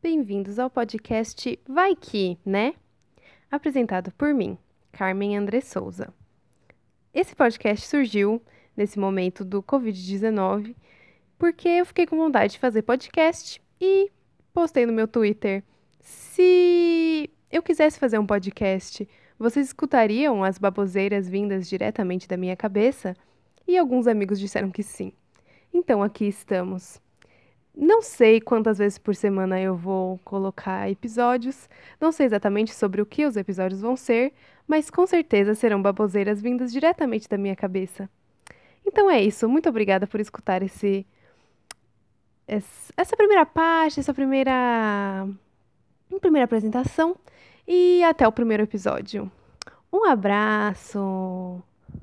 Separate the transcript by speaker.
Speaker 1: Bem-vindos ao podcast Vai Que, né? Apresentado por mim, Carmen André Souza. Esse podcast surgiu nesse momento do Covid-19 porque eu fiquei com vontade de fazer podcast e postei no meu Twitter. Se eu quisesse fazer um podcast, vocês escutariam as baboseiras vindas diretamente da minha cabeça? E alguns amigos disseram que sim. Então aqui estamos. Não sei quantas vezes por semana eu vou colocar episódios, não sei exatamente sobre o que os episódios vão ser, mas com certeza serão baboseiras vindas diretamente da minha cabeça. Então é isso, muito obrigada por escutar esse essa primeira parte, essa primeira primeira apresentação e até o primeiro episódio. Um abraço.